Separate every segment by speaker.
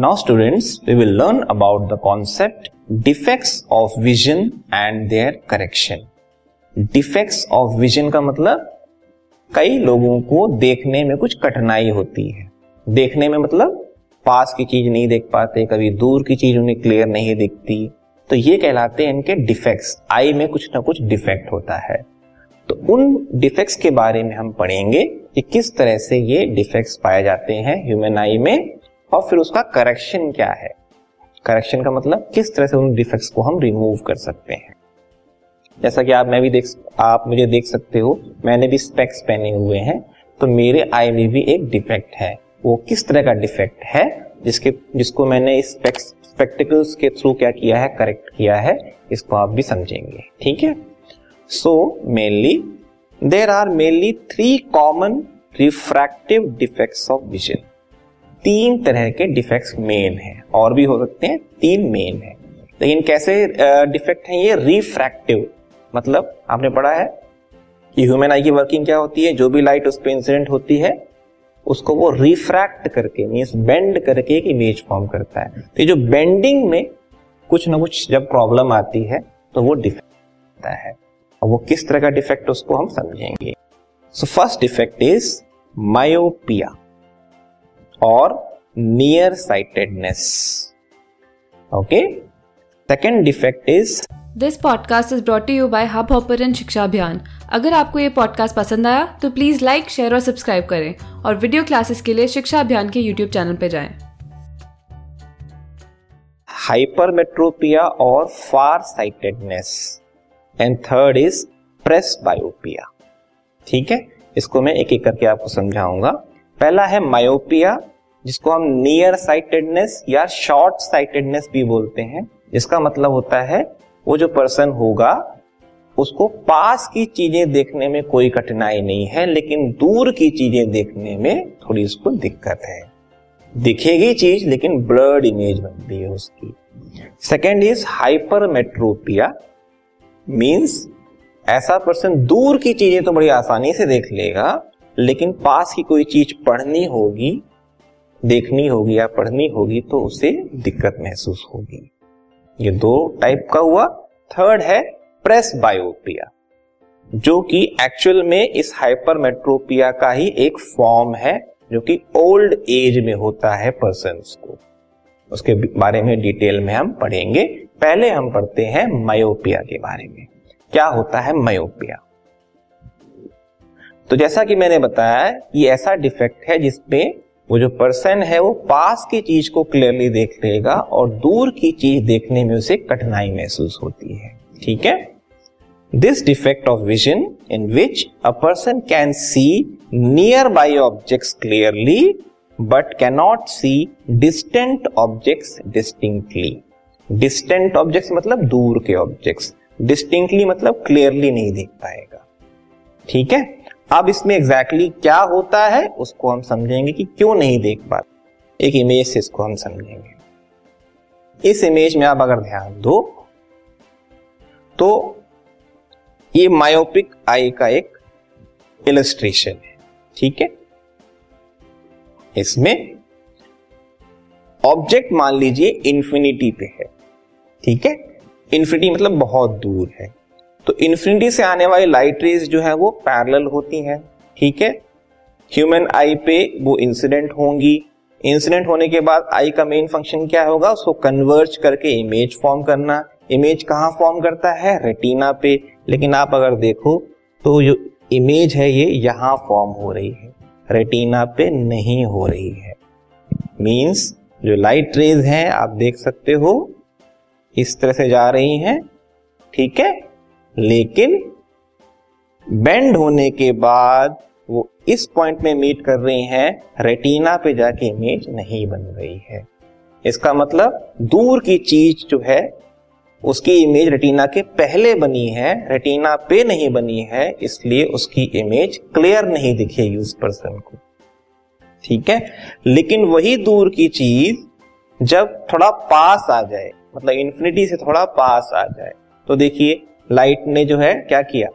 Speaker 1: Now students we will learn about the concept defects of vision and their correction defects of vision का मतलब कई लोगों को देखने में कुछ कठिनाई होती है। देखने में मतलब पास की चीज़ नहीं देख पाते, कभी दूर की चीज़ उन्हें क्लियर नहीं दिखती। तो ये कहलाते हैं इनके डिफेक्ट्स आई में कुछ ना कुछ डिफेक्ट होता है। तो उन डिफेक्ट्स के बारे में हम पढ़ेंगे कि किस तरह से ये डिफेक्ट्स पाए जाते हैं ह्यूमन आई में। और फिर उसका करेक्शन क्या है? करेक्शन का मतलब किस तरह से उन डिफेक्ट्स को हम रिमूव कर सकते हैं? जैसा कि आप मैं भी देख आप मुझे देख सकते हो, मैंने भी स्पेक्स पहने हुए हैं तो मेरे आई में भी एक डिफेक्ट है। वो किस तरह का डिफेक्ट है? जिसके, जिसको मैंने इस स्पेक्टिकल्स के थ्रू क्या किया है? करेक्ट किया है। इसको आप भी समझेंगे। ठीक है? So mainly there are mainly three common refractive defects of vision तीन तरह के डिफेक्ट्स मेन हैं, और भी हो सकते हैं, तीन मेन है। लेकिन कैसे डिफेक्ट है ये? रिफ्रैक्टिव मतलब आपने पढ़ा है कि ह्यूमन आई की वर्किंग क्या होती है? जो भी लाइट उस पर इंसिडेंट होती है, उसको वो रिफ्रैक्ट करके मीन्स बेंड करके एक इमेज फॉर्म करता है। तो जो बेंडिंग में कुछ ना कुछ जब प्रॉब्लम आती है तो वो डिफेक्ट है। और वो किस तरह का डिफेक्ट उसको हम समझेंगे। So first defect is myopia और near sightedness okay second defect is
Speaker 2: this podcast is brought you by Hub Hopper शिक्षा अभियान अगर आपको ये पॉडकास्ट पसंद आया तो प्लीज़ लाइक शेयर और सब्सक्राइब करें और वीडियो क्लासेस के लिए शिक्षा अभियान के यूट्यूब चैनल पर जाएँ।
Speaker 1: हाइपरमेट्रोपिया और far sightedness and third is presbyopia ठीक है? इसको मैं एक एक करके आपको समझाऊँगा। पहला है मायोपिया जिसको हम नियर साइटेडनेस या शॉर्ट साइटेडनेस भी बोलते हैं, जिसका मतलब होता है वो जो पर्सन होगा, उसको पास की चीज़ें देखने में कोई कठिनाई नहीं है, लेकिन दूर की चीज़ें देखने में थोड़ी उसको दिक्कत है। दिखेगी चीज़, लेकिन ब्लर्ड इमेज बनती है उसकी। सेकेंड इज़ हाइपरमेट्रोपिया मीन्स ऐसा पर्सन दूर की चीज़ें तो बड़ी आसानी से देख लेगा, लेकिन पास की कोई चीज़ पढ़नी होगी देखनी होगी या पढ़नी होगी तो उसे दिक्कत महसूस होगी। ये दो टाइप का हुआ। थर्ड है प्रेस बायोपिया जो कि एक्चुअल में इस हाइपरमेट्रोपिया का ही एक फॉर्म है, जो कि ओल्ड एज में होता है पर्सन को। उसके बारे में डिटेल में हम पढ़ेंगे। पहले हम पढ़ते हैं मायोपिया के बारे में। क्या होता है मायोपिया तो जैसा कि मैंने बताया, ये ऐसा डिफेक्ट है जिसमें वो जो पर्सन है, वो पास की चीज़ को क्लियरली देख लेगा और दूर की चीज़ देखने में उसे कठिनाई महसूस होती है। ठीक है? This defect of vision in which a person can see nearby objects clearly but cannot see distant objects distinctly distant objects मतलब दूर के ऑब्जेक्ट्स डिस्टिंक्टली मतलब क्लियरली नहीं देख पाएगा। ठीक है? अब इसमें एग्जैक्टली exactly क्या होता है, उसको हम समझेंगे कि क्यों नहीं देख पाते। एक इमेज से इसको हम समझेंगे। इस इमेज में आप अगर ध्यान दो तो ये मायोपिक आई का एक इलस्ट्रेशन है, ठीक है? इसमें ऑब्जेक्ट मान लीजिए इंफिनिटी पे है, ठीक है? इंफिनिटी मतलब बहुत दूर है। तो इंफिनिटी से आने वाली लाइट रेज जो है वो पैरेलल होती हैं, ठीक है? ह्यूमन आई पे वो इंसिडेंट होंगी। इंसिडेंट होने के बाद आई का मेन फ़ंक्शन क्या होगा? उसको कन्वर्ज करके इमेज फॉर्म करना। इमेज कहाँ फॉर्म करता है? रेटिना पे। लेकिन आप अगर देखो तो जो इमेज है ये यहाँ फॉर्म हो रही है। रेटिना पे नहीं हो रही है। मींस जो लाइट रेज हैं, आप देख सकते हो, इस तरह से जा रही हैं, ठीक है? लेकिन बेंड होने के बाद वो इस पॉइंट में मीट कर रही हैं रेटिना पे जाके इमेज नहीं बन रही है। इसका मतलब दूर की चीज़ जो है, उसकी इमेज रेटिना के पहले बनी है रेटिना पे नहीं बनी है, इसलिए उसकी इमेज क्लियर नहीं दिखेगी उस पर्सन को। ठीक है? लेकिन वही दूर की चीज़ जब थोड़ा पास आ जाए मतलब इंफिनिटी से थोड़ा पास आ जाए तो देखिए लाइट ने जो है क्या किया?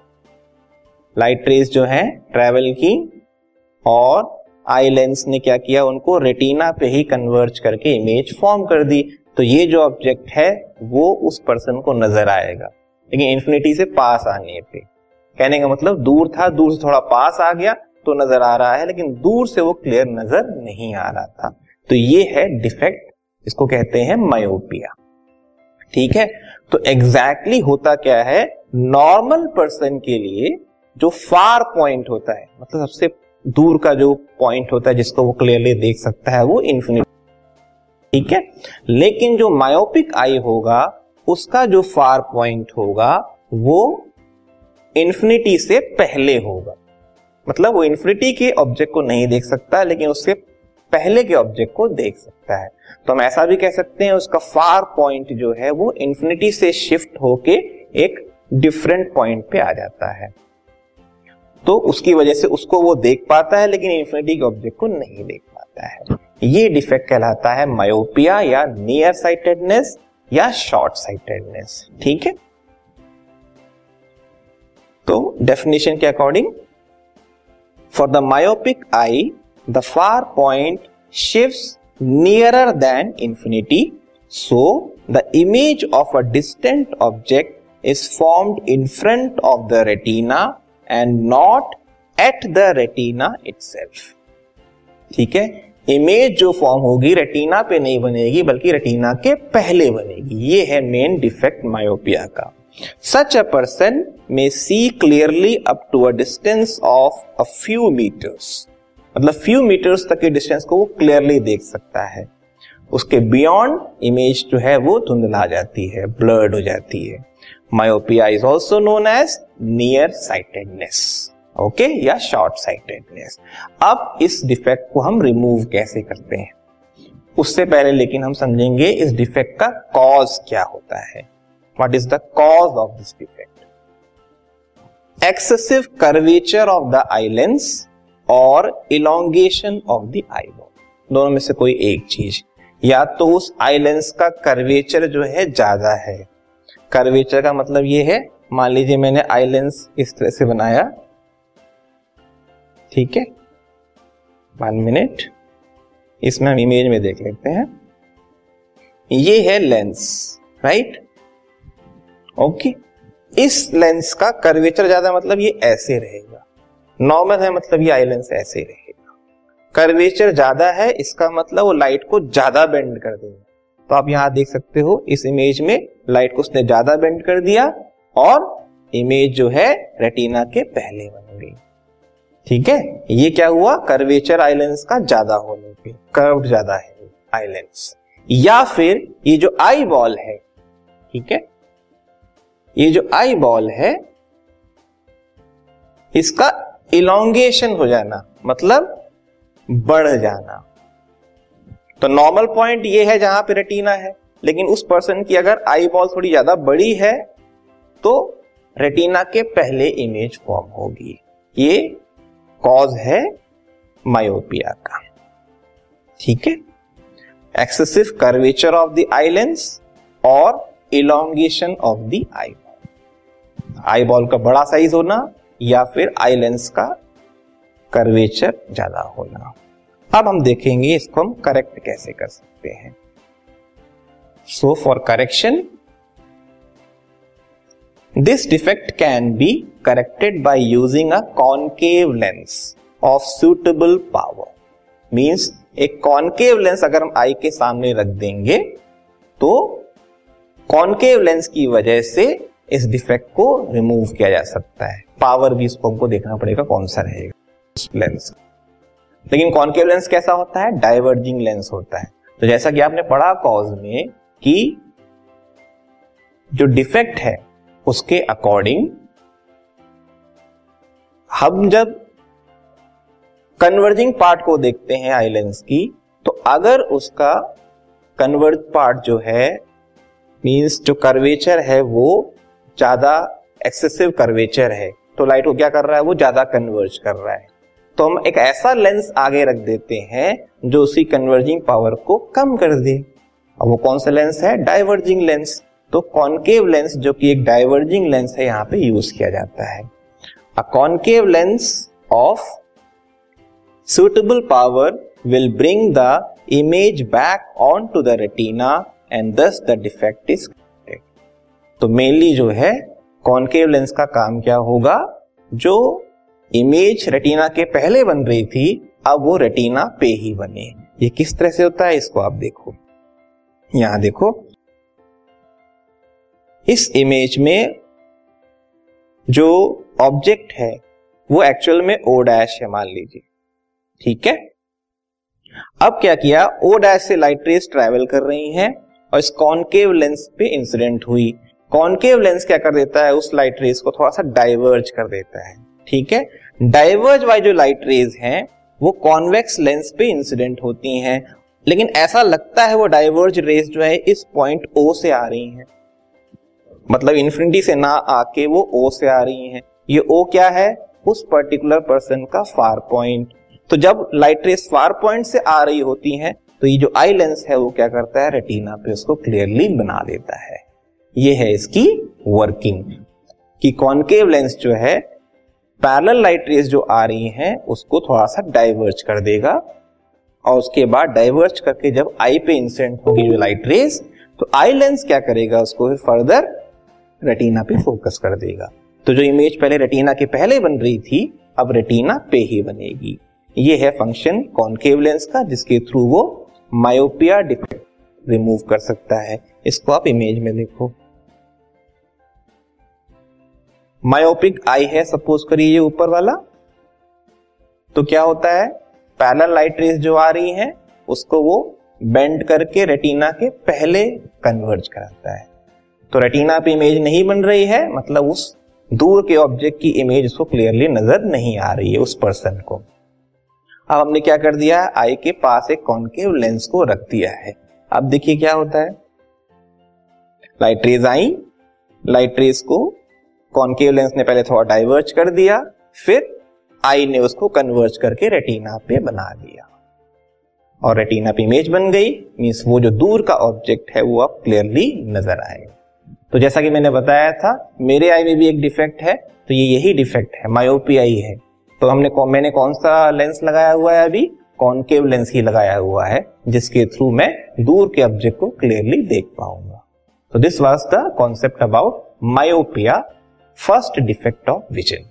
Speaker 1: लाइट रेस जो है ट्रेवल की और आई लेंस ने क्या किया? उनको रेटिना पे ही कन्वर्ज करके इमेज फॉर्म कर दी। तो ये जो ऑब्जेक्ट है, वो उस पर्सन को नज़र आएगा। लेकिन इंफिनिटी से पास आने पे। कहने का मतलब दूर था, दूर से थोड़ा पास आ गया तो नज़र आ रहा है, लेकिन दूर से वो क्लियर नज़र नहीं आ रहा था। तो ये है डिफेक्ट, इसको कहते हैं मायोपिया। ठीक है? तो एग्जैक्टली exactly होता क्या है? नॉर्मल पर्सन के लिए जो फार पॉइंट होता है मतलब सबसे दूर का जो पॉइंट होता है, जिसको वो क्लियरली देख सकता है, वो इंफिनिटी ठीक है? लेकिन जो मायोपिक आई होगा, उसका जो फार पॉइंट होगा, वो इंफिनिटी से पहले होगा। मतलब वो इंफिनिटी के ऑब्जेक्ट को नहीं देख सकता, लेकिन उससे पहले के ऑब्जेक्ट को देख सकता है। तो हम ऐसा भी कह सकते हैं, उसका फार पॉइंट जो है, वो इंफिनिटी से शिफ्ट होके एक डिफरेंट पॉइंट पे आ जाता है। तो उसकी वजह से उसको वो देख पाता है, लेकिन इंफिनिटी के ऑब्जेक्ट को नहीं देख पाता है। ये डिफेक्ट कहलाता है मायोपिया या नियर साइटेडनेस या शॉर्ट साइटेडनेस ठीक है? तो डेफिनेशन के according for the myopic eye the far point shift nearer than infinity so the image of a distant object is formed in front of the retina and not at the retina itself ठीक है? Image जो form होगी retina पे नहीं बनेगी, बल्कि retina के पहले बनेगी। ये है मेन डिफेक्ट मायोपिया का। Such a person may see clearly up to a distance of a few metres मतलब फ्यू मीटर्स तक के डिस्टेंस को वो क्लियरली देख सकता है। उसके बियॉन्ड इमेज जो है वो धुंधला जाती है ब्लर्ड हो जाती है। Myopia is also known as near sightedness okay या शॉर्ट साइटेडनेस अब इस डिफेक्ट को हम रिमूव कैसे करते हैं? उससे पहले लेकिन हम समझेंगे इस डिफेक्ट का कॉज क्या होता है। What is the cause of this defect excessive curvature of the eye lens और elongation of the eye ball दोनों में से कोई एक चीज़। या तो उस आईलेंस का कर्वेचर जो है ज़्यादा है। कर्वेचर का मतलब ये है, मान लीजिए मैंने आईलेंस इस तरह से बनाया। ठीक है? वन मिनट इसमें हम इमेज में देख लेते हैं। ये है लेंस राइट ओके इस लेंस का कर्वेचर ज़्यादा मतलब ये ऐसे रहेगा। नॉर्मल है मतलब ये आई लेंस ऐसे रहेगा। कर्वेचर ज़्यादा है, इसका मतलब वो लाइट को ज़्यादा बेंड कर देगा। तो आप यहाँ देख सकते हो, इस इमेज में लाइट को उसने ज़्यादा बेंड कर दिया और इमेज जो है रेटिना के पहले बन गई। ठीक है? ये क्या हुआ? कर्वेचर आईलेंस का ज़्यादा होने पे कर्व ज़्यादा है आईलेंस या फिर ये जो आई बॉल है, ठीक है? ये जो आई बॉल है, इसका इलोंगेशन हो जाना मतलब बढ़ जाना। तो नॉर्मल पॉइंट ये है जहाँ पे रेटिना है, लेकिन उस पर्सन की अगर आई बॉल थोड़ी ज़्यादा बड़ी है तो रेटिना के पहले इमेज फॉर्म होगी। ये कॉज है मायोपिया का। ठीक है? Excessive curvature of the eye lens और elongation of the eye ball eye ball का बड़ा साइज़ होना या फिर आई लेंस का कर्वेचर ज़्यादा होना। अब हम देखेंगे इसको हम करेक्ट कैसे कर सकते हैं। So for correction this defect can be corrected by using a concave lens of suitable power means एक कॉनकेव लेंस अगर हम आई के सामने रख देंगे तो कॉनकेव लेंस की वजह से इस डिफेक्ट को रिमूव किया जा सकता है। पावर भी इसको हमको देखना पड़ेगा कौन सा रहेगा। लेंस लेकिन कॉन्केव लेंस कैसा होता है? डाइवर्जिंग लेंस होता है। तो जैसा कि आपने पढ़ा कॉज में कि जो डिफेक्ट है, उसके अकॉर्डिंग हम जब कन्वर्जिंग पार्ट को देखते हैं आई लेंस की तो अगर उसका कन्वर्ज पार्ट जो है मींस जो कर्वेचर है वो ज़्यादा एक्सेसिव कर्वेचर है तो लाइट को क्या कर रहा है? वो ज़्यादा कन्वर्ज कर रहा है। तो हम एक ऐसा लेंस आगे रख देते हैं, जो उसी कन्वर्जिंग पावर को कम कर दे। अब वो कौन सा लेंस है? डाइवर्जिंग लेंस तो कॉनकेव लेंस जो कि एक डाइवर्जिंग लेंस है, यहाँ पे यूज़ किया जाता है। A concave lens of suitable power will bring the image back onto the retina and thus the defect is corrected. तो मेनली जो है कॉन्केव लेंस का काम क्या होगा? जो इमेज रेटिना के पहले बन रही थी, अब वो रेटिना पे ही बने। ये किस तरह से होता है, इसको आप देखो। यहाँ देखो। इस इमेज में जो ऑब्जेक्ट है, वो एक्चुअल में ओ डैश है, मान लीजिए। ठीक है? अब क्या किया? ओ डैश से लाइट रेस ट्रेवल कर रही हैं और इस कॉनकेव लेंस पे इंसिडेंट हुई। कॉनकेव लेंस क्या कर देता है? उस लाइट रेस को थोड़ा सा डाइवर्ज कर देता है। ठीक है? डाइवर्ज वाली जो लाइट रेज हैं, वो कॉन्वेक्स लेंस पे इंसिडेंट होती हैं। लेकिन ऐसा लगता है वो डाइवर्ज रेस जो है, इस पॉइंट ओ से आ रही हैं। मतलब इन्फिनिटी से ना आके वो ओ से आ रही हैं। ये ओ क्या है? उस पर्टिकुलर पर्सन का फार पॉइंट तो जब लाइट रेस फार पॉइंट से आ रही होती हैं तो ये जो आई लेंस है, वो क्या करता है? रेटिना पे उसको क्लियरली बना देता है। ये है इसकी वर्किंग कि कॉन्केव लेंस जो है पैरेलल लाइट रेस जो आ रही हैं, उसको थोड़ा सा डाइवर्ज कर देगा। और उसके बाद डाइवर्ज करके जब आई पे इंसेंट होगी जो लाइट रेस तो आई लेंस क्या करेगा? उसको फिर फर्दर रेटिना पे फोकस कर देगा। तो जो इमेज पहले रेटिना के पहले बन रही थी, अब रेटिना पे ही बनेगी। ये है फ़ंक्शन कॉन्केव लेंस का, जिसके थ्रू वो मायोपिया डिफेक्ट रिमूव कर सकता है। इसको आप इमेज में देखो। मायोपिक आई है सपोज़ करिए ये ऊपर वाला। तो क्या होता है? पैनल लाइट रेस जो आ रही है, उसको वो बेंड करके रेटिना के पहले कन्वर्ज कराता है। तो रेटिना पे इमेज नहीं बन रही है मतलब उस दूर के ऑब्जेक्ट की इमेज उसको क्लियरली नज़र नहीं आ रही है उस पर्सन को। अब हमने क्या कर दिया आई के पास एक कॉन्केव लेंस को रख दिया है। अब देखिए क्या होता है? लाइट रेज आई। लाइट रेज को कॉन्केव लेंस ने पहले थोड़ा डाइवर्ज कर दिया, फिर आई ने उसको कन्वर्ज करके रेटिना पे बना दिया। और रेटिना पे इमेज बन गई मीन्स वो जो दूर का ऑब्जेक्ट है, वो अब क्लियरली नज़र आएगा तो जैसा कि मैंने बताया था, मेरे आई में भी एक डिफेक्ट है तो ये यही डिफेक्ट है मायोपी आई है। तो हमने मैंने कौन सा लेंस लगाया हुआ है अभी? कॉन्केव लेंस ही लगाया हुआ है, जिसके थ्रू मैं दूर के ऑब्जेक्ट को क्लियरली देख पाऊँगा। तो this was the concept about myopia first defect of vision